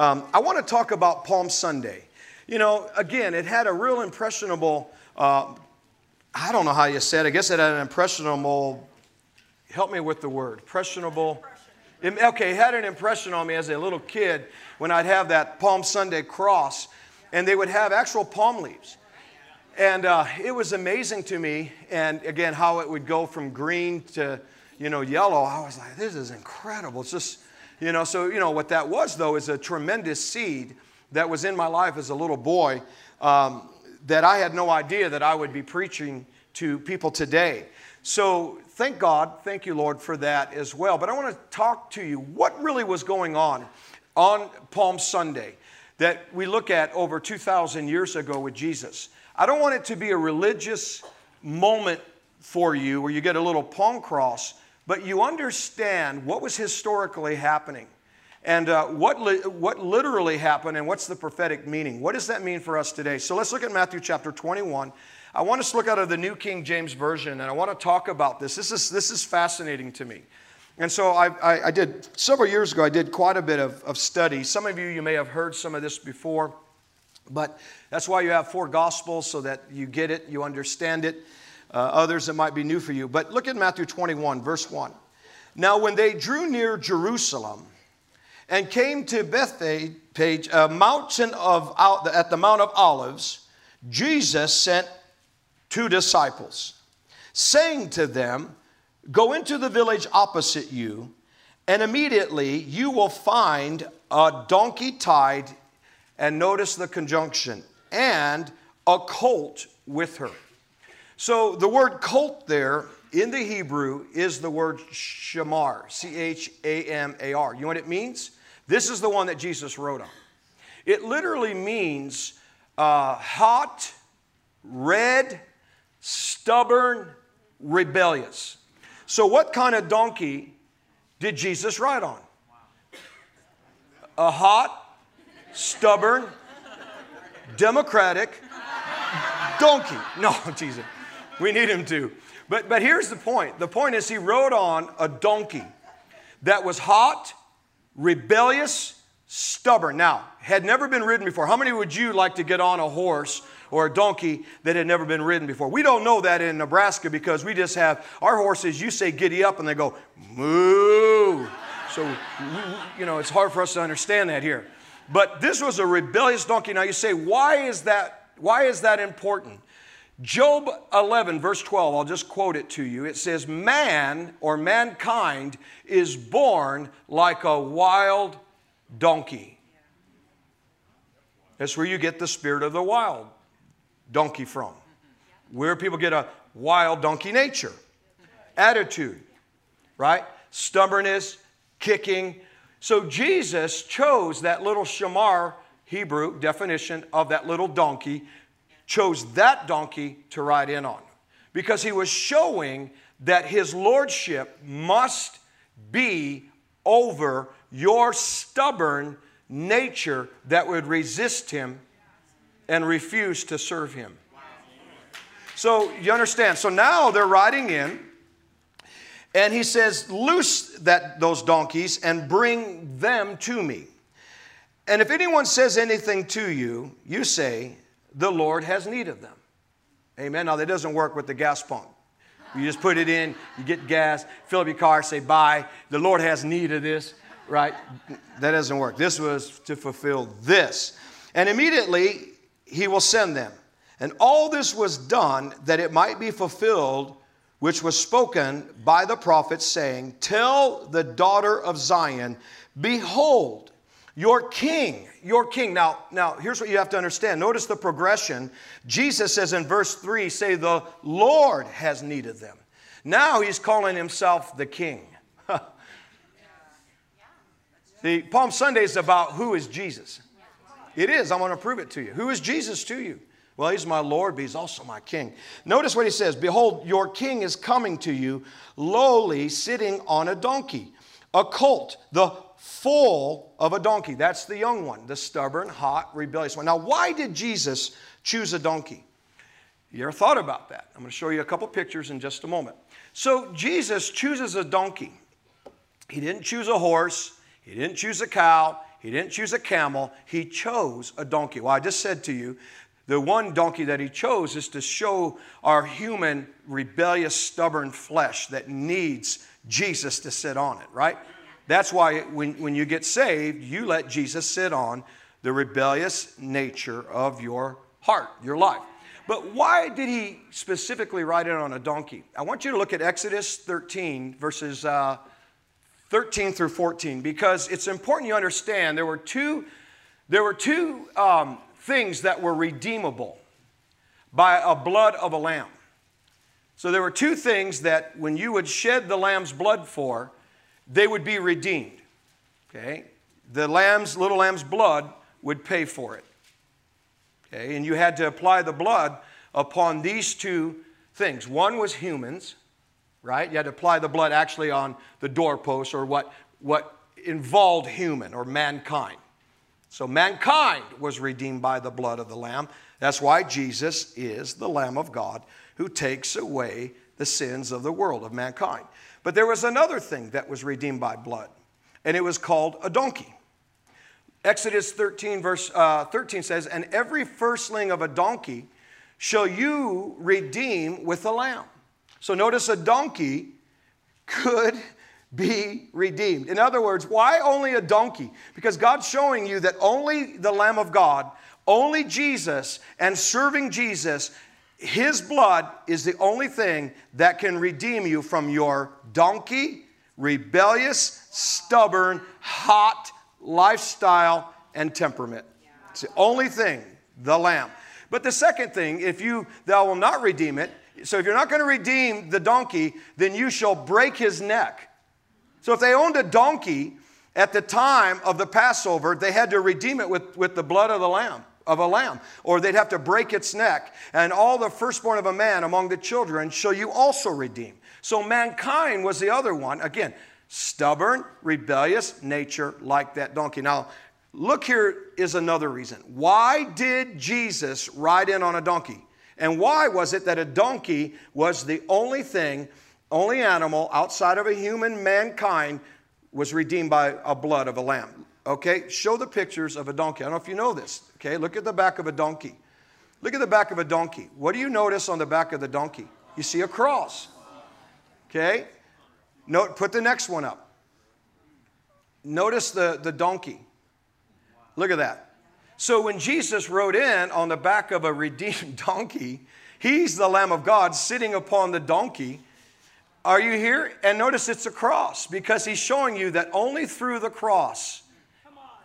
Um, I want to talk about Palm Sunday. You know, again, it had a real impressionable, uh, I don't know how you said it, I guess it had an impressionable, help me with the word, impressionable. Okay, it had an impression on me as a little kid when I'd have that Palm Sunday cross, and they would have actual palm leaves. And uh, it was amazing to me, and again, how it would go from green to, you know, yellow. I was like, this is incredible. It's just, you know, so, you know, what that was, though, is a tremendous seed that was in my life as a little boy um, that I had no idea that I would be preaching to people today. So thank God, thank you, Lord, for that as well. But I want to talk to you what really was going on on Palm Sunday that we look at over 2,000 years ago with Jesus. I don't want it to be a religious moment for you where you get a little palm cross, but you understand what was historically happening and uh, what, li- what literally happened and what's the prophetic meaning. What does that mean for us today? So let's look at Matthew chapter 21. I want us to look out of the New King James Version and I want to talk about this. This is, this is fascinating to me. And so I, I, I did, several years ago, I did quite a bit of, of study. Some of you, you may have heard some of this before, but that's why you have four gospels so that you get it, you understand it. Uh, others, that might be new for you. But look at Matthew 21, verse 1. Now, when they drew near Jerusalem and came to Bethphage, a mountain of, at the Mount of Olives, Jesus sent two disciples, saying to them, Go into the village opposite you, and immediately you will find a donkey tied, and notice the conjunction, and a colt with her. So the word colt there in the Hebrew is the word shamar, C H A M A R. You know what it means? This is the one that Jesus rode on. It literally means uh, hot, red, stubborn, rebellious. So, what kind of donkey did Jesus ride on? A hot, stubborn, democratic donkey. No, Jesus. We need him to. But, but here's the point the point is, he rode on a donkey that was hot, rebellious, stubborn. Now, had never been ridden before. How many would you like to get on a horse or a donkey that had never been ridden before. We don't know that in Nebraska because we just have our horses, you say giddy up and they go moo. So, you know, it's hard for us to understand that here. But this was a rebellious donkey. Now you say, why is that, why is that important? Job 11, verse 12, I'll just quote it to you. It says, Man or mankind is born like a wild donkey. That's where you get the spirit of the wild donkey from? Where people get a wild donkey nature, attitude, right? Stubbornness, kicking. So Jesus chose that little shamar Hebrew definition of that little donkey, chose that donkey to ride in on because he was showing that his lordship must be over your stubborn nature that would resist him and refuse to serve him. So you understand. So now they're riding in, and he says, Loose that, those donkeys and bring them to me. And if anyone says anything to you, you say, The Lord has need of them. Amen. Now, that doesn't work with the gas pump. You just put it in, you get gas, fill up your car, say bye. The Lord has need of this, right? That doesn't work. This was to fulfill this. And immediately he will send them. And all this was done that it might be fulfilled, which was spoken by the prophet, saying, Tell the daughter of Zion, behold, your king, your king. Now, now here's what you have to understand. Notice the progression. Jesus says in verse 3, say, the Lord has need of them. Now he's calling himself the king. the Palm Sunday is about who is Jesus. It is. I'm going to prove it to you. Who is Jesus to you? Well, he's my Lord, but he's also my king. Notice what he says Behold, your king is coming to you, lowly, sitting on a donkey, a colt, the foal of a donkey. That's the young one, the stubborn, hot, rebellious one. Now, why did Jesus choose a donkey? You ever thought about that? I'm going to show you a couple pictures in just a moment. So, Jesus chooses a donkey. He didn't choose a horse, he didn't choose a cow, he didn't choose a camel, he chose a donkey. Well, I just said to you, the one donkey that he chose is to show our human, rebellious, stubborn flesh that needs Jesus to sit on it, right? That's why when, when you get saved, you let Jesus sit on the rebellious nature of your heart, your life. But why did he specifically ride it on a donkey? I want you to look at Exodus 13, verses uh, 13 through 14, because it's important you understand there were two, there were two um, things that were redeemable by a blood of a lamb. So there were two things that when you would shed the lamb's blood for, they would be redeemed. Okay? The lamb's, little lamb's blood would pay for it. Okay? And you had to apply the blood upon these two things. One was humans, right? You had to apply the blood actually on the doorpost or what, what involved human or mankind. So mankind was redeemed by the blood of the Lamb. That's why Jesus is the Lamb of God who takes away the sins of the world, of mankind. But there was another thing that was redeemed by blood, and it was called a donkey. Exodus 13, verse uh, 13 says, And every firstling of a donkey shall you redeem with a lamb. So notice a donkey could be redeemed. In other words, why only a donkey? Because God's showing you that only the Lamb of God, only Jesus, and serving Jesus, His blood is the only thing that can redeem you from your donkey, rebellious, stubborn, hot lifestyle and temperament. It's the only thing, the Lamb. But the second thing, if you thou will not redeem it, so if you're not going to redeem the donkey, then you shall break his neck. So if they owned a donkey at the time of the Passover, they had to redeem it with, with the blood of the lamb of a lamb, or they'd have to break its neck. And all the firstborn of a man among the children shall you also redeem. So mankind was the other one. Again, stubborn, rebellious nature like that donkey. Now, look here is another reason. Why did Jesus ride in on a donkey? And why was it that a donkey was the only thing only animal outside of a human mankind was redeemed by a blood of a lamb. Okay, show the pictures of a donkey. I don't know if you know this. Okay, look at the back of a donkey. Look at the back of a donkey. What do you notice on the back of the donkey? You see a cross. Okay, Note, put the next one up. Notice the, the donkey. Look at that. So when Jesus rode in on the back of a redeemed donkey, he's the Lamb of God sitting upon the donkey are you here? And notice it's a cross because he's showing you that only through the cross,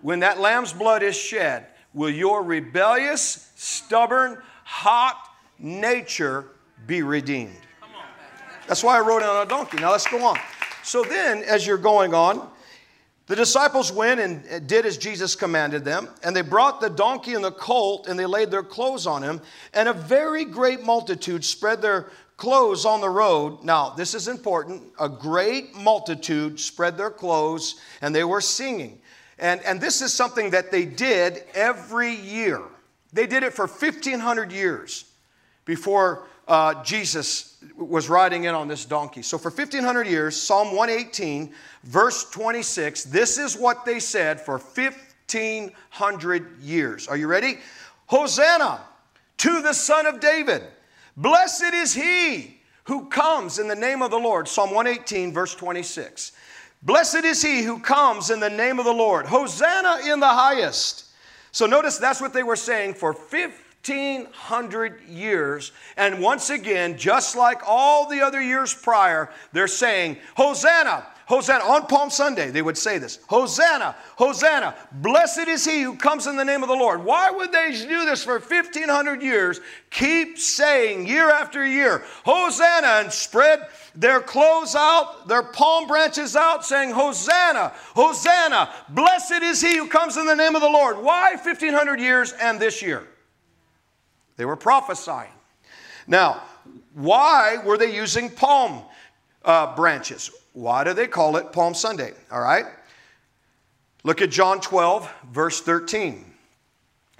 when that lamb's blood is shed, will your rebellious, stubborn, hot nature be redeemed. That's why I rode on a donkey. Now let's go on. So then, as you're going on, the disciples went and did as Jesus commanded them, and they brought the donkey and the colt, and they laid their clothes on him. And a very great multitude spread their clothes on the road. Now, this is important. A great multitude spread their clothes and they were singing. And, and this is something that they did every year. They did it for 1,500 years before uh, Jesus was riding in on this donkey. So, for 1,500 years, Psalm 118, verse 26, this is what they said for 1,500 years. Are you ready? Hosanna to the Son of David. Blessed is he who comes in the name of the Lord. Psalm 118, verse 26. Blessed is he who comes in the name of the Lord. Hosanna in the highest. So notice that's what they were saying for 1500 years. And once again, just like all the other years prior, they're saying, Hosanna, Hosanna. On Palm Sunday, they would say this Hosanna, Hosanna. Blessed is he who comes in the name of the Lord. Why would they do this for 1,500 years? Keep saying year after year, Hosanna, and spread their clothes out, their palm branches out, saying, Hosanna, Hosanna. Blessed is he who comes in the name of the Lord. Why 1,500 years and this year? They were prophesying. Now, why were they using palm uh, branches? Why do they call it Palm Sunday? All right? Look at John 12, verse 13.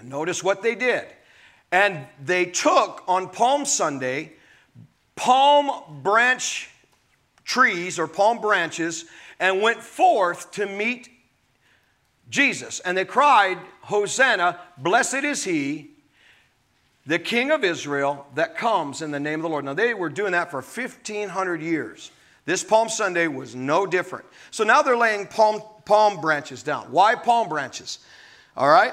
Notice what they did. And they took on Palm Sunday palm branch trees or palm branches and went forth to meet Jesus. And they cried, Hosanna, blessed is he, the King of Israel, that comes in the name of the Lord. Now, they were doing that for 1,500 years. This Palm Sunday was no different. So now they're laying palm, palm branches down. Why palm branches? All right,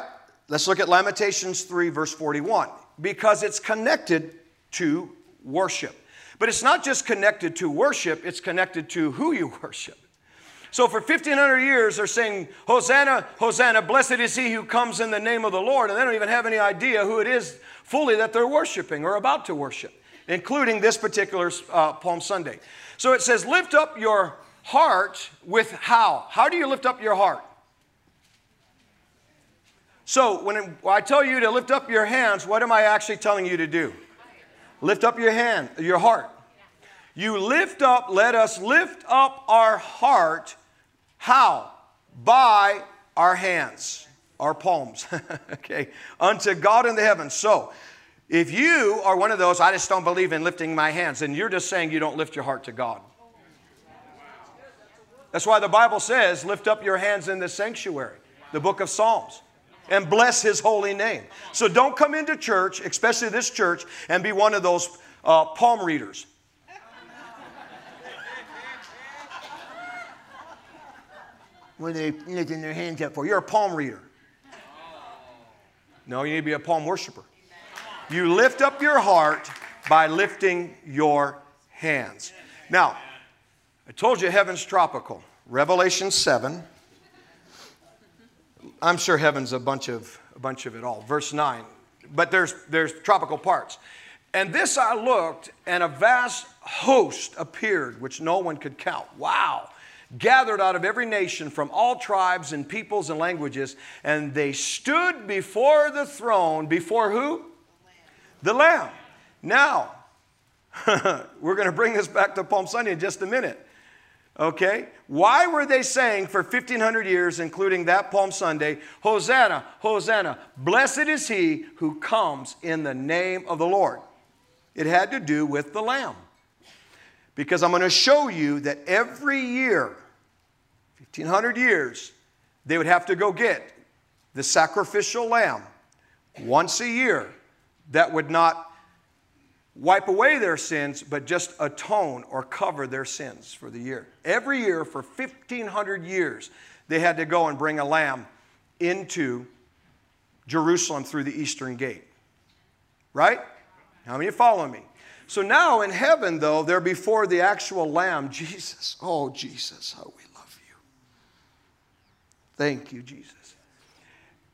let's look at Lamentations 3, verse 41. Because it's connected to worship. But it's not just connected to worship, it's connected to who you worship. So for 1500 years, they're saying, Hosanna, Hosanna, blessed is he who comes in the name of the Lord. And they don't even have any idea who it is fully that they're worshiping or about to worship, including this particular uh, Palm Sunday. So it says, lift up your heart with how? How do you lift up your heart? So when I tell you to lift up your hands, what am I actually telling you to do? Lift up your hand, your heart. You lift up, let us lift up our heart how? By our hands, our palms, okay, unto God in the heavens. So, if you are one of those, I just don't believe in lifting my hands, and you're just saying you don't lift your heart to God. That's why the Bible says, lift up your hands in the sanctuary, the book of Psalms, and bless his holy name. So don't come into church, especially this church, and be one of those uh, palm readers. when they lifting their hands up for. You're a palm reader. No, you need to be a palm worshiper. You lift up your heart by lifting your hands. Now, I told you heaven's tropical. Revelation 7. I'm sure heaven's a bunch of a bunch of it all. Verse 9. But there's there's tropical parts. And this I looked, and a vast host appeared, which no one could count. Wow gathered out of every nation from all tribes and peoples and languages, and they stood before the throne. Before who? The Lamb. Now, we're going to bring this back to Palm Sunday in just a minute. Okay? Why were they saying for 1500 years, including that Palm Sunday, Hosanna, Hosanna, blessed is he who comes in the name of the Lord? It had to do with the Lamb. Because I'm going to show you that every year 1500 years, they would have to go get the sacrificial lamb once a year that would not wipe away their sins, but just atone or cover their sins for the year. Every year for 1500 years, they had to go and bring a lamb into Jerusalem through the eastern gate. Right? How many follow me? So now in heaven, though, they're before the actual lamb, Jesus. Oh, Jesus, how we love you. Thank you, Jesus.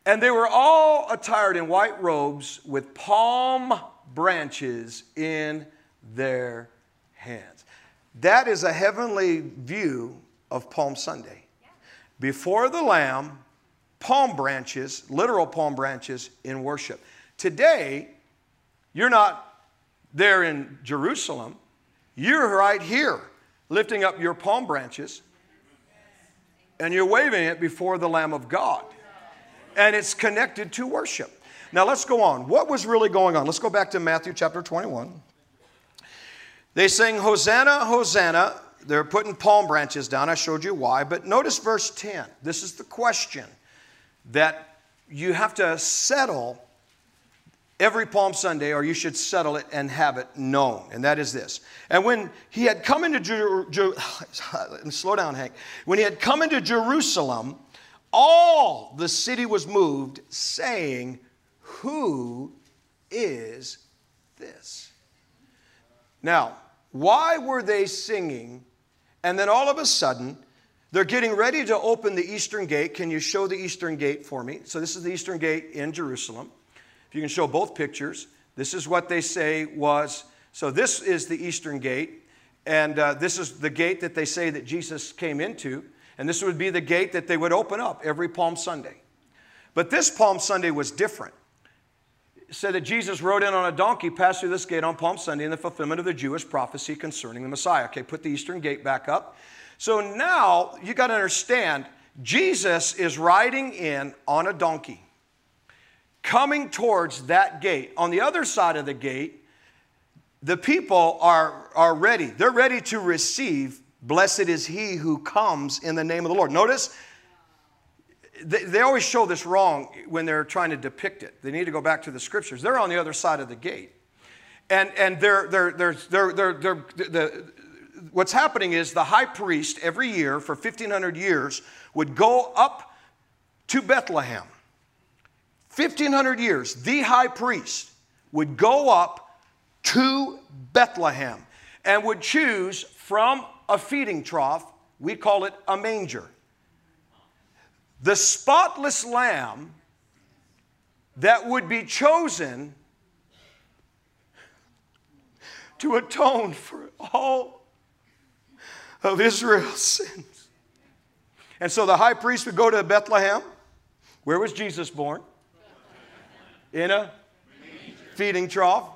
And they were all attired in white robes with palm branches in their hands. That is a heavenly view of Palm Sunday. Before the Lamb, palm branches, literal palm branches in worship. Today, you're not there in Jerusalem, you're right here lifting up your palm branches and you're waving it before the Lamb of God. And it's connected to worship. Now let's go on. What was really going on? Let's go back to Matthew chapter 21. They sing, Hosanna, Hosanna. They're putting palm branches down. I showed you why. But notice verse 10. This is the question that you have to settle every Palm Sunday, or you should settle it and have it known. And that is this. And when he had come into Jerusalem, slow down, Hank. When he had come into Jerusalem, all the city was moved, saying, Who is this? Now, why were they singing? And then all of a sudden, they're getting ready to open the eastern gate. Can you show the eastern gate for me? So, this is the eastern gate in Jerusalem. If you can show both pictures, this is what they say was. So, this is the eastern gate, and uh, this is the gate that they say that Jesus came into, and this would be the gate that they would open up every Palm Sunday. But this Palm Sunday was different. It said that Jesus rode in on a donkey, passed through this gate on Palm Sunday in the fulfillment of the Jewish prophecy concerning the Messiah. Okay, put the eastern gate back up. So now you got to understand, Jesus is riding in on a donkey coming towards that gate. On the other side of the gate, the people are, are ready. They're ready to receive. Blessed is he who comes in the name of the Lord. Notice, they, they always show this wrong when they're trying to depict it. They need to go back to the scriptures. They're on the other side of the gate. And, and they're, they're, they're, they're, they're, they're, the, what's happening is the high priest every year for 1500 years would go up to Bethlehem. 1500 years, the high priest would go up to Bethlehem and would choose from a feeding trough, we call it a manger, the spotless lamb that would be chosen to atone for all of Israel's sins. And so the high priest would go to Bethlehem. Where was Jesus born? In a feeding trough.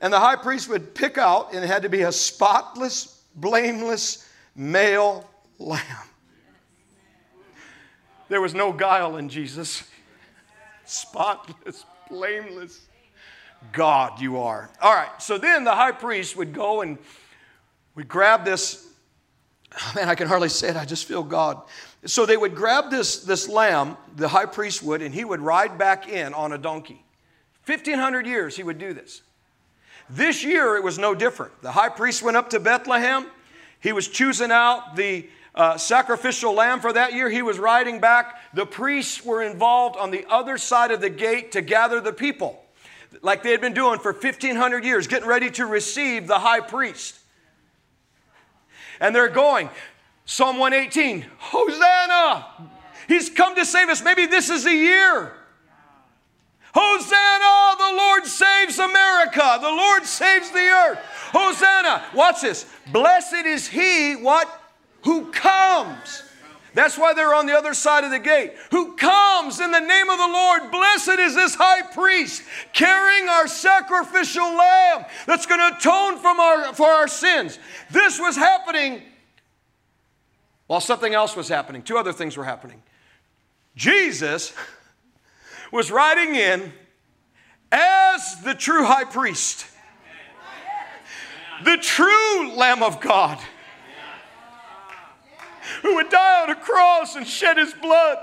And the high priest would pick out, and it had to be a spotless, blameless male lamb. There was no guile in Jesus. Spotless, blameless. God, you are. All right, so then the high priest would go and we grab this. Man, I can hardly say it. I just feel God. So they would grab this, this lamb, the high priest would, and he would ride back in on a donkey. 1,500 years he would do this. This year it was no different. The high priest went up to Bethlehem. He was choosing out the uh, sacrificial lamb for that year. He was riding back. The priests were involved on the other side of the gate to gather the people, like they had been doing for 1,500 years, getting ready to receive the high priest. And they're going, Psalm 118, Hosanna! He's come to save us. Maybe this is the year. Hosanna! The Lord saves America. The Lord saves the earth. Hosanna! Watch this. Blessed is he, what? Who comes. That's why they're on the other side of the gate. Who comes in the name of the Lord? Blessed is this high priest carrying our sacrificial lamb that's going to atone from our, for our sins. This was happening while something else was happening. Two other things were happening. Jesus was riding in as the true high priest, the true Lamb of God, who would die on a cross and shed his blood.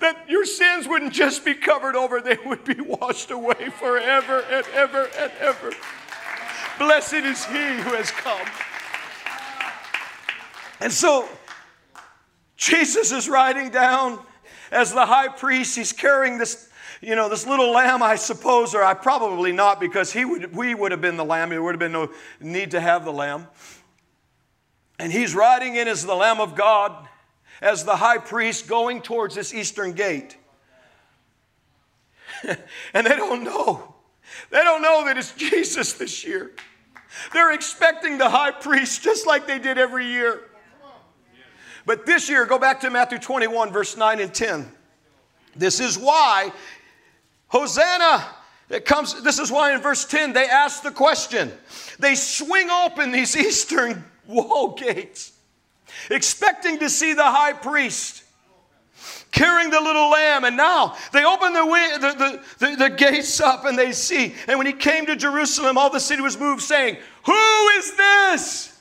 That your sins wouldn't just be covered over, they would be washed away forever and ever and ever. Blessed is he who has come. And so, Jesus is riding down as the high priest, he's carrying this, you know, this little lamb, I suppose, or I probably not, because he would, we would have been the lamb. There would have been no need to have the lamb. And he's riding in as the Lamb of God, as the high priest going towards this eastern gate. and they don't know. They don't know that it's Jesus this year. They're expecting the high priest just like they did every year. But this year, go back to Matthew 21, verse 9 and 10. This is why Hosanna, it comes, this is why in verse 10 they ask the question. They swing open these eastern wall gates, expecting to see the high priest carrying the little lamb. And now they open the, the, the, the, the gates up and they see. And when he came to Jerusalem, all the city was moved, saying, Who is this?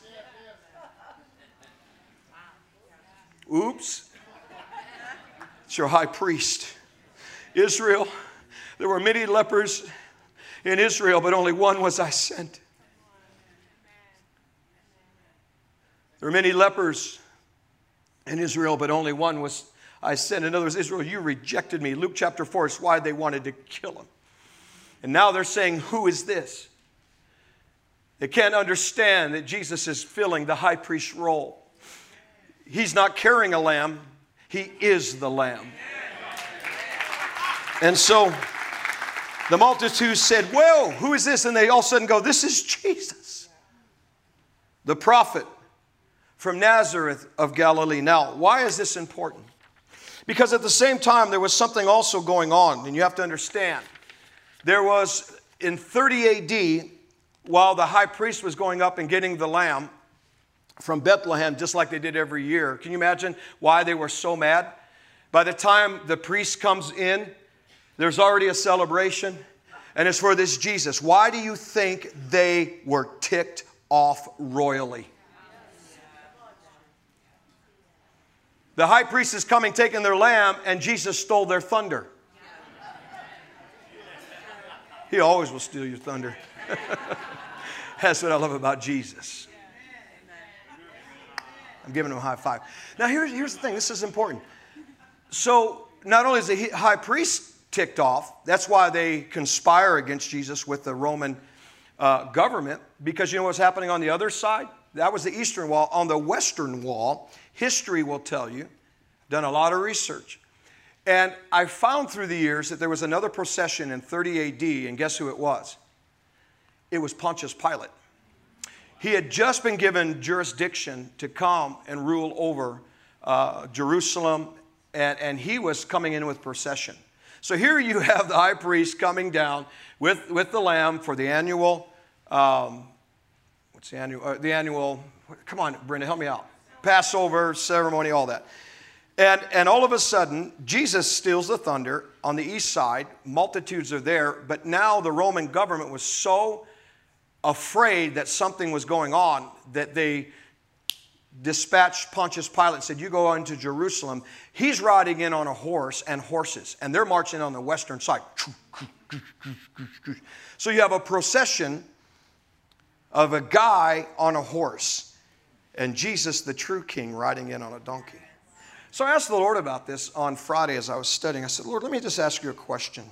Oops. It's your high priest. Israel, there were many lepers in Israel, but only one was I sent. There were many lepers in Israel, but only one was I sent. In other words, Israel, you rejected me. Luke chapter 4 is why they wanted to kill him. And now they're saying, Who is this? They can't understand that Jesus is filling the high priest role. He's not carrying a lamb, he is the lamb. And so the multitude said, Well, who is this? And they all of a sudden go, This is Jesus, the prophet from Nazareth of Galilee. Now, why is this important? Because at the same time, there was something also going on, and you have to understand. There was in 30 AD, while the high priest was going up and getting the lamb, from Bethlehem, just like they did every year. Can you imagine why they were so mad? By the time the priest comes in, there's already a celebration, and it's for this Jesus. Why do you think they were ticked off royally? The high priest is coming, taking their lamb, and Jesus stole their thunder. He always will steal your thunder. That's what I love about Jesus. I'm giving him a high five. Now, here's, here's the thing this is important. So, not only is the high priest ticked off, that's why they conspire against Jesus with the Roman uh, government, because you know what's happening on the other side? That was the eastern wall. On the western wall, history will tell you, done a lot of research. And I found through the years that there was another procession in 30 AD, and guess who it was? It was Pontius Pilate. He had just been given jurisdiction to come and rule over uh, Jerusalem, and, and he was coming in with procession. So here you have the high priest coming down with, with the lamb for the annual, um, what's the annual, uh, the annual, come on, Brenda, help me out. Passover ceremony, all that. And, and all of a sudden, Jesus steals the thunder on the east side. Multitudes are there, but now the Roman government was so afraid that something was going on that they dispatched Pontius Pilate and said, You go into Jerusalem. He's riding in on a horse and horses, and they're marching on the western side. So you have a procession of a guy on a horse, and Jesus, the true king, riding in on a donkey. So I asked the Lord about this on Friday as I was studying. I said, Lord, let me just ask you a question.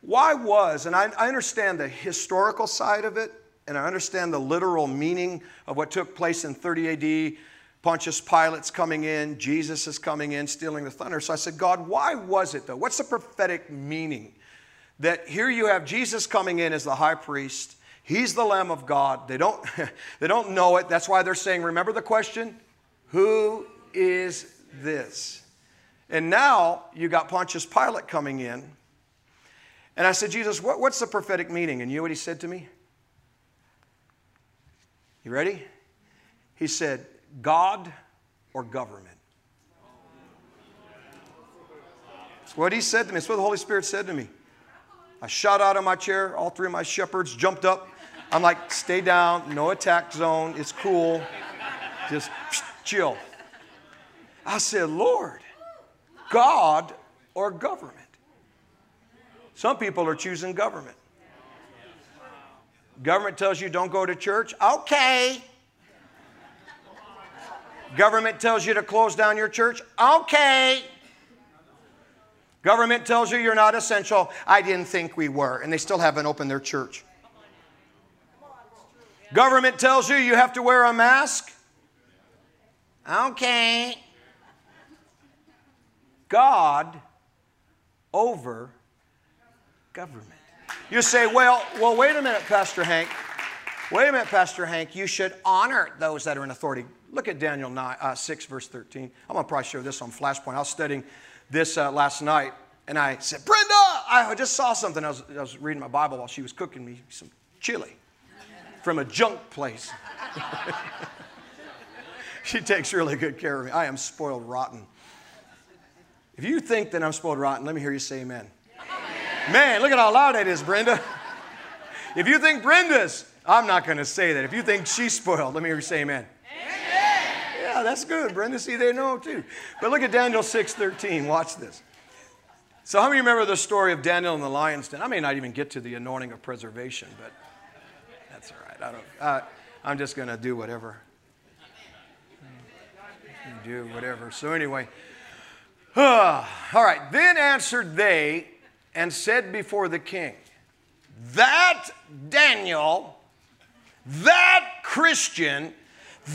Why was, and I, I understand the historical side of it, and I understand the literal meaning of what took place in 30 AD. Pontius Pilate's coming in, Jesus is coming in, stealing the thunder. So I said, God, why was it though? What's the prophetic meaning? That here you have Jesus coming in as the high priest. He's the Lamb of God. They don't, they don't know it. That's why they're saying, remember the question? Who is this? And now you got Pontius Pilate coming in. And I said, Jesus, what, what's the prophetic meaning? And you know what he said to me? You ready? He said, God or government. That's what he said to me. That's what the Holy Spirit said to me. I shot out of my chair. All three of my shepherds jumped up. I'm like, stay down, no attack zone. It's cool. Just chill. I said, Lord, God or government? Some people are choosing government. Government tells you don't go to church. Okay. Government tells you to close down your church. Okay. Government tells you you're not essential. I didn't think we were. And they still haven't opened their church. Government tells you you have to wear a mask. Okay. God over government. You say, well, well, wait a minute, Pastor Hank. Wait a minute, Pastor Hank. You should honor those that are in authority. Look at Daniel 9, uh, 6, verse 13. I'm going to probably share this on Flashpoint. I was studying this uh, last night, and I said, Brenda, I just saw something. I was, I was reading my Bible while she was cooking me some chili from a junk place. she takes really good care of me. I am spoiled rotten. If you think that I'm spoiled rotten, let me hear you say amen. Man, look at how loud that is, Brenda. If you think Brenda's, I'm not going to say that. If you think she's spoiled, let me hear you say amen. amen. Yeah, that's good, Brenda. See, they know too. But look at Daniel 6:13. Watch this. So, how many remember the story of Daniel in the lion's den? I may not even get to the anointing of preservation, but that's all right. I don't. Uh, I'm just going to do whatever. Do whatever. So anyway. all right. Then answered they and said before the king, That Daniel, that Christian,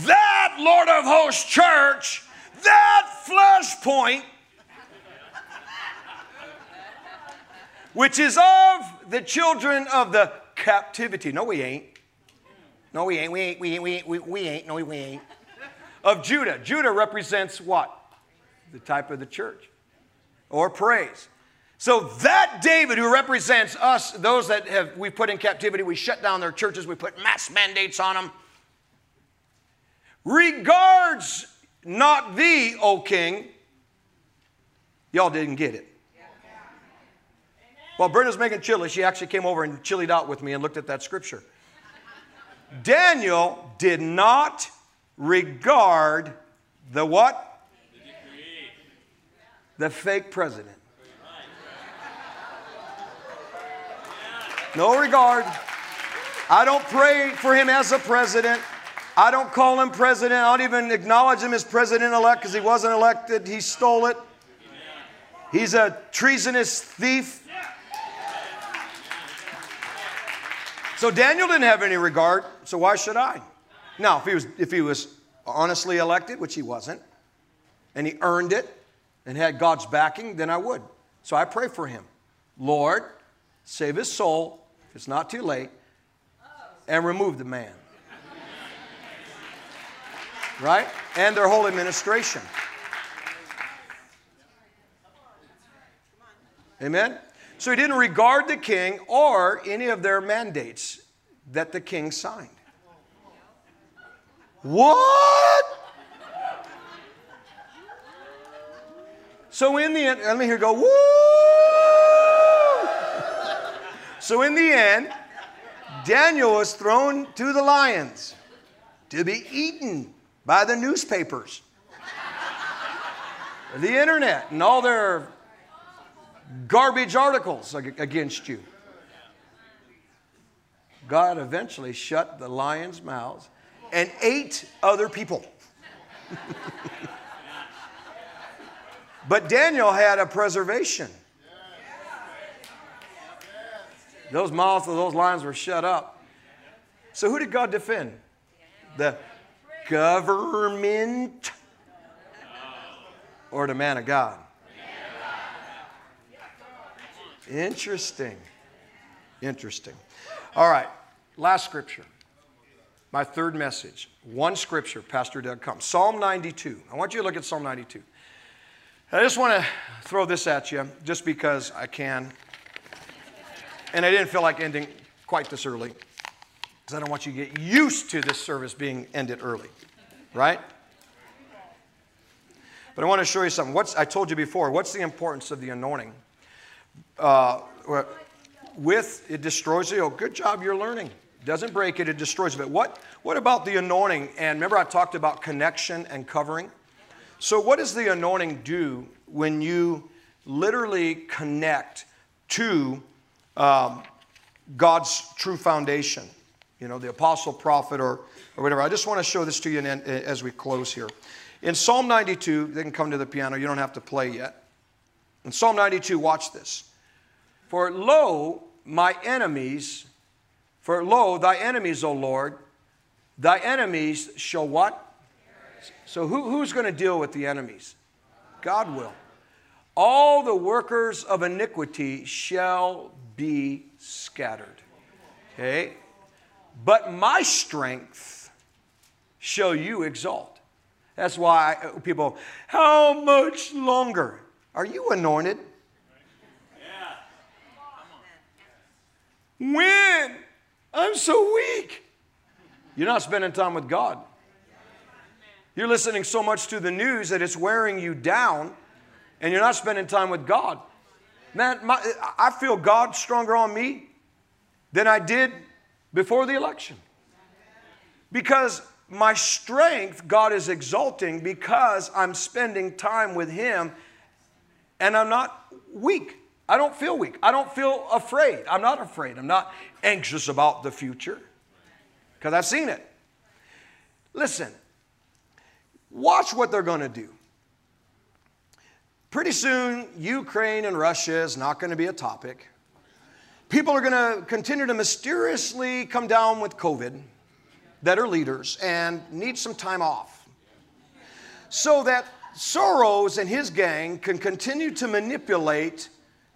that Lord of Hosts church, that flashpoint, which is of the children of the captivity. No, we ain't. No, we ain't. We ain't. We ain't. We ain't. We, we ain't. No, we ain't. Of Judah. Judah represents what? The type of the church or praise. So that David, who represents us, those that have we put in captivity, we shut down their churches, we put mass mandates on them, regards not thee, O king. Y'all didn't get it. While Brenda's making chili, she actually came over and chilied out with me and looked at that scripture. Daniel did not regard the what? the fake president. No regard. I don't pray for him as a president. I don't call him president. I don't even acknowledge him as president elect because he wasn't elected. He stole it. He's a treasonous thief. So Daniel didn't have any regard, so why should I? Now, if he was, if he was honestly elected, which he wasn't, and he earned it and had God's backing, then I would. So I pray for him. Lord, save his soul, it's not too late, and remove the man. Right? And their whole administration. Amen? So he didn't regard the king or any of their mandates that the king signed. What? So in the end, let me hear go, woo! So in the end, Daniel was thrown to the lions to be eaten by the newspapers, the internet, and all their garbage articles against you. God eventually shut the lions' mouths and ate other people. but Daniel had a preservation. Those mouths of those lions were shut up. So, who did God defend? The government or the man of God? Interesting. Interesting. All right, last scripture. My third message. One scripture, Pastor Doug comes. Psalm 92. I want you to look at Psalm 92. I just want to throw this at you just because I can. And I didn't feel like ending quite this early because I don't want you to get used to this service being ended early, right? But I want to show you something. What's, I told you before, what's the importance of the anointing? Uh, with it destroys the yoke. Good job, you're learning. Doesn't break it, it destroys it. But what, what about the anointing? And remember, I talked about connection and covering. So, what does the anointing do when you literally connect to um, God's true foundation? You know, the apostle, prophet, or, or whatever. I just want to show this to you as we close here. In Psalm 92, they can come to the piano, you don't have to play yet. In Psalm 92, watch this. For lo, my enemies, for lo, thy enemies, O Lord, thy enemies shall what? So who, who's going to deal with the enemies? God will. All the workers of iniquity shall be scattered. Okay? But my strength shall you exalt. That's why people, how much longer? Are you anointed? When? I'm so weak. You're not spending time with God. You're listening so much to the news that it's wearing you down, and you're not spending time with God. Man, my, I feel God stronger on me than I did before the election. Because my strength, God is exalting because I'm spending time with Him and I'm not weak. I don't feel weak. I don't feel afraid. I'm not afraid. I'm not anxious about the future because I've seen it. Listen, watch what they're going to do. Pretty soon, Ukraine and Russia is not going to be a topic. People are going to continue to mysteriously come down with COVID that are leaders and need some time off so that Soros and his gang can continue to manipulate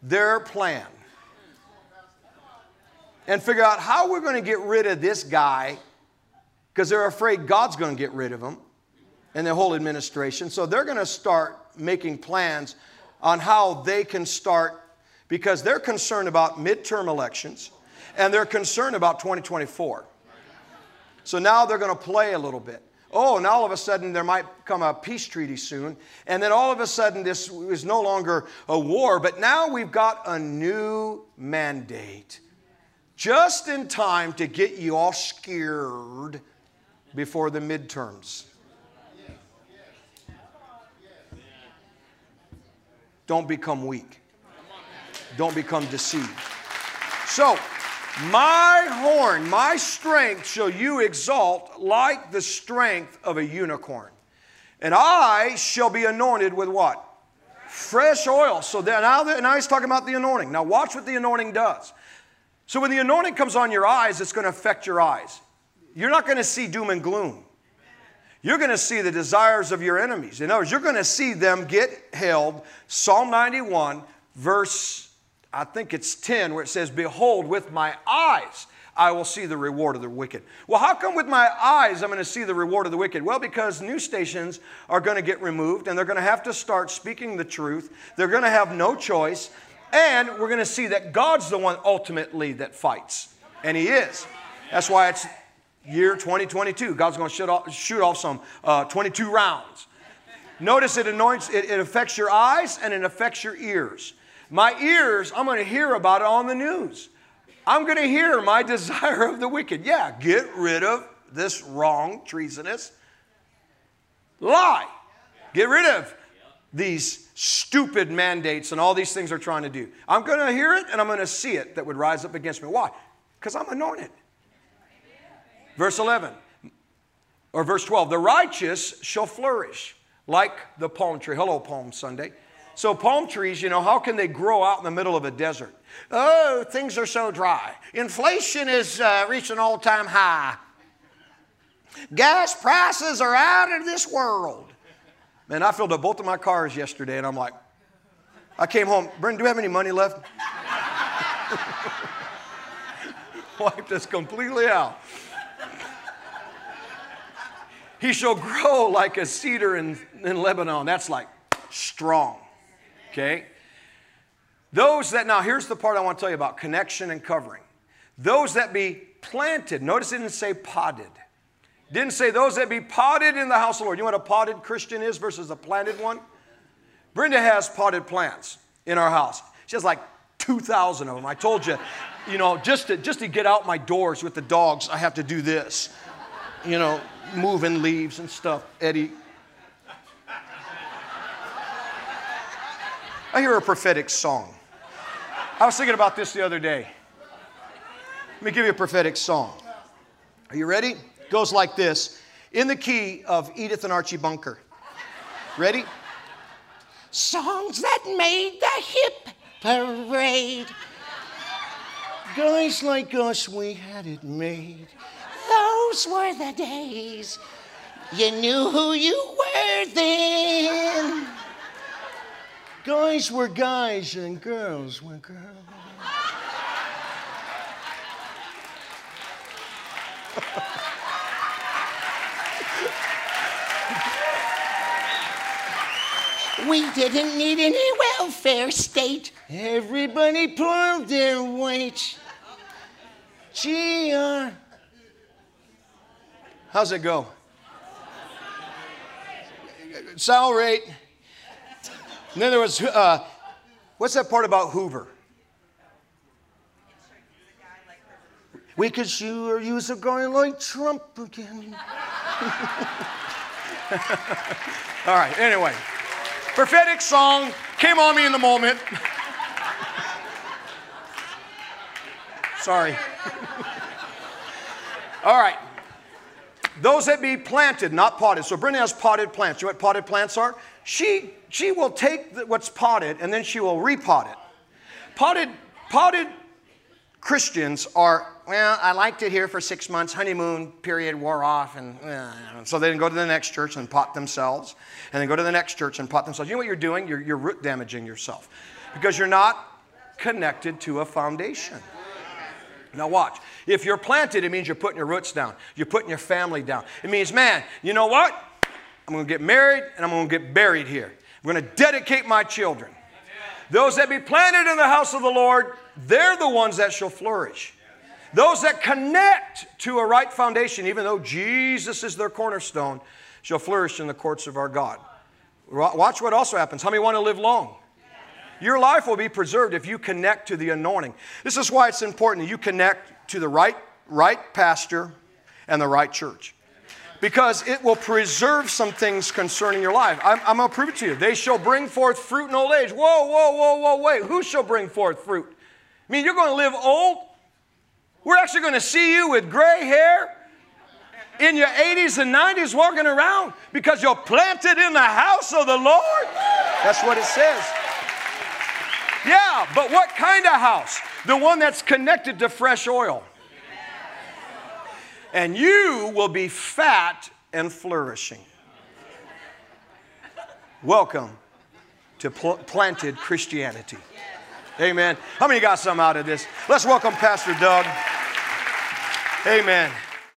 their plan and figure out how we're going to get rid of this guy because they're afraid God's going to get rid of him and the whole administration. So they're going to start making plans on how they can start because they're concerned about midterm elections and they're concerned about 2024. So now they're going to play a little bit. Oh, and all of a sudden there might come a peace treaty soon. And then all of a sudden this is no longer a war, but now we've got a new mandate. Just in time to get you all scared before the midterms. Don't become weak. Don't become deceived. So, my horn, my strength shall you exalt like the strength of a unicorn. And I shall be anointed with what? Fresh oil. So then now, now he's talking about the anointing. Now watch what the anointing does. So when the anointing comes on your eyes, it's going to affect your eyes. You're not going to see doom and gloom. You're going to see the desires of your enemies. In other words, you're going to see them get held. Psalm 91, verse, I think it's 10, where it says, Behold, with my eyes I will see the reward of the wicked. Well, how come with my eyes I'm going to see the reward of the wicked? Well, because news stations are going to get removed and they're going to have to start speaking the truth. They're going to have no choice. And we're going to see that God's the one ultimately that fights. And He is. That's why it's year 2022. God's going to shoot off, some uh, 22 rounds. Notice it anoints, it, it affects your eyes and it affects your ears. My ears, I'm going to hear about it on the news. I'm going to hear my desire of the wicked. Yeah, get rid of this wrong, treasonous lie. Get rid of these stupid mandates and all these things they're trying to do. I'm going to hear it and I'm going to see it that would rise up against me. Why? Because I'm anointed. Verse 11 or verse 12 the righteous shall flourish like the palm tree. Hello, Palm Sunday. So, palm trees, you know, how can they grow out in the middle of a desert? Oh, things are so dry. Inflation is uh, reaching an all time high. Gas prices are out of this world. Man, I filled up both of my cars yesterday and I'm like, I came home, Brendan, do we have any money left? Wiped us completely out. He shall grow like a cedar in, in Lebanon. That's like strong. Okay? Those that, now here's the part I want to tell you about connection and covering. Those that be planted, notice it didn't say potted. Didn't say those that be potted in the house of the Lord. You know what a potted Christian is versus a planted one? Brenda has potted plants in our house. She has like 2,000 of them. I told you, you know, just to, just to get out my doors with the dogs, I have to do this. You know, moving leaves and stuff. Eddie, I hear a prophetic song. I was thinking about this the other day. Let me give you a prophetic song. Are you ready? It goes like this in the key of Edith and Archie Bunker. Ready? Songs that made the hip parade. Guys like us, we had it made. Those were the days. You knew who you were then. Guys were guys and girls were girls. we didn't need any welfare state. Everybody pulled their weight. GR. How's it go? Salary. And then there was, uh, what's that part about Hoover? We could sure use a guy like Trump again. All right, anyway. Prophetic song came on me in the moment. Sorry. All right. Those that be planted, not potted. So Brenda has potted plants. You know what potted plants are? She she will take what's potted and then she will repot it. Potted, potted Christians are, well, I liked it here for six months, honeymoon period wore off, and uh, so they go to the next church and pot themselves, and then go to the next church and pot themselves. You know what you're doing? You're, you're root damaging yourself because you're not connected to a foundation. Now, watch. If you're planted, it means you're putting your roots down. You're putting your family down. It means, man, you know what? I'm going to get married and I'm going to get buried here. I'm going to dedicate my children. Those that be planted in the house of the Lord, they're the ones that shall flourish. Those that connect to a right foundation, even though Jesus is their cornerstone, shall flourish in the courts of our God. Watch what also happens. How many want to live long? Your life will be preserved if you connect to the anointing. This is why it's important that you connect to the right, right pastor and the right church. because it will preserve some things concerning your life. I'm, I'm going to prove it to you. They shall bring forth fruit in old age. Whoa, whoa, whoa, whoa, wait. Who shall bring forth fruit? I mean, you're going to live old? We're actually going to see you with gray hair in your 80s and 90s walking around because you're planted in the house of the Lord. That's what it says. Yeah, but what kind of house? The one that's connected to fresh oil. And you will be fat and flourishing. Welcome to pl- planted Christianity. Amen. How many got some out of this? Let's welcome Pastor Doug. Amen.